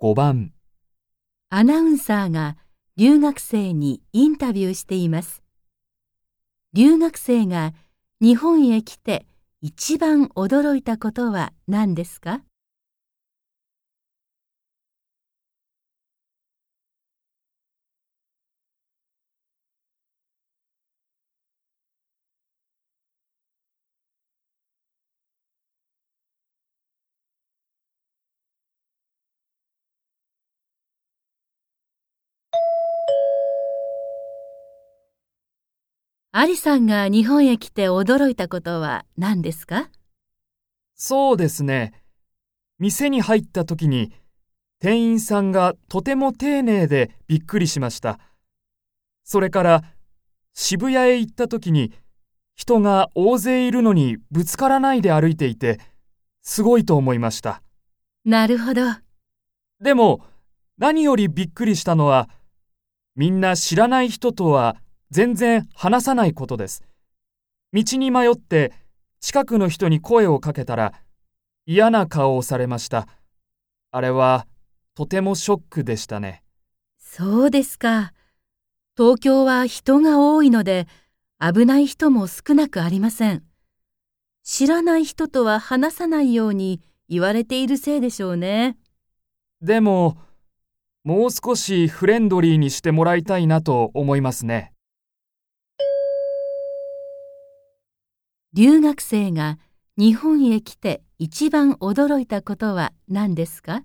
5番アナウンサーが留学生にインタビューしています。留学生が日本へ来て一番驚いたことは何ですか？アリさんが日本へ来て驚いたことは何ですか？そうですね。店に入った時に店員さんがとても丁寧でびっくりしました。それから渋谷へ行った時に人が大勢いるのにぶつからないで歩いていてすごいと思いました。なるほど。でも何よりびっくりしたのはみんな知らない人とは全然話さないことです。道に迷って近くの人に声をかけたら嫌な顔をされました。あれはとてもショックでしたね。そうですか。東京は人が多いので危ない人も少なくありません。知らない人とは話さないように言われているせいでしょうね。でももう少しフレンドリーにしてもらいたいなと思いますね。留学生が日本へ来て一番驚いたことは何ですか？